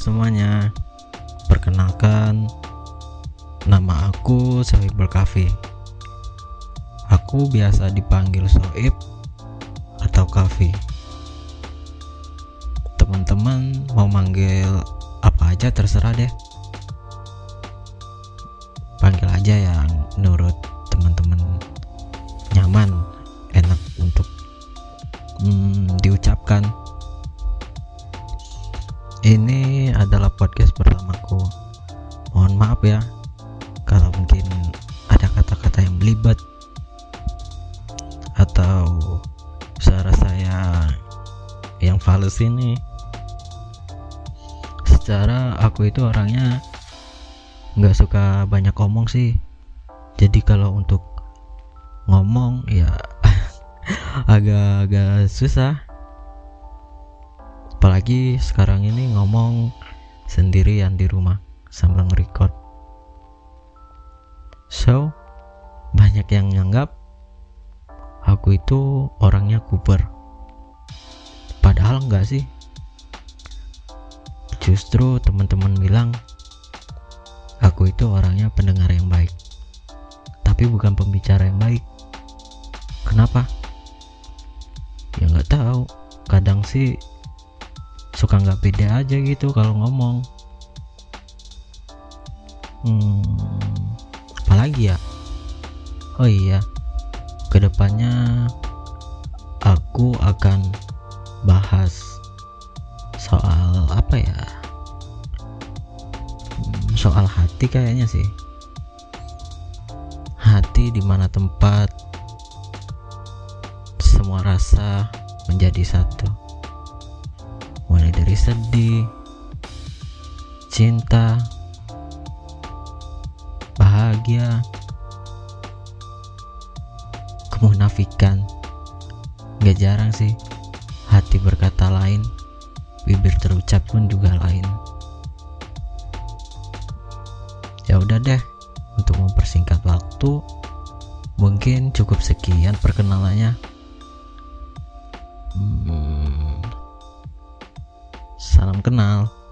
semuanya. Perkenalkan Nama aku Sohibul Kafi Aku biasa dipanggil Soib Atau Kafi. Teman-teman mau manggil apa aja terserah deh. Panggil aja yang menurut teman-teman nyaman Enak untuk hmm, diucapkan. Ini maaf ya kalau mungkin ada kata-kata yang belibet atau suara saya yang fals ini. Secara aku itu orangnya nggak suka banyak ngomong sih. Jadi kalau untuk ngomong ya agak-agak susah. Apalagi sekarang ini ngomong sendirian di rumah sambil nge-record. So banyak yang nganggap aku itu orangnya kuper. Padahal enggak sih. Justru teman-teman bilang aku itu orangnya pendengar yang baik. Tapi bukan pembicara yang baik. Kenapa? Ya nggak tahu. Kadang sih suka nggak beda aja gitu kalau ngomong hmm, apalagi ya? Oh iya. Ke depannya aku akan bahas soal apa ya? Hmm, soal hati kayaknya sih. Hati di mana tempat semua rasa menjadi satu. Mulai dari sedih, cinta, bahagia, kemunafikan. Gak jarang sih hati berkata lain, bibir terucap pun juga lain. Ya udah deh, untuk mempersingkat waktu, mungkin cukup sekian perkenalannya. Hmm, Salam kenal.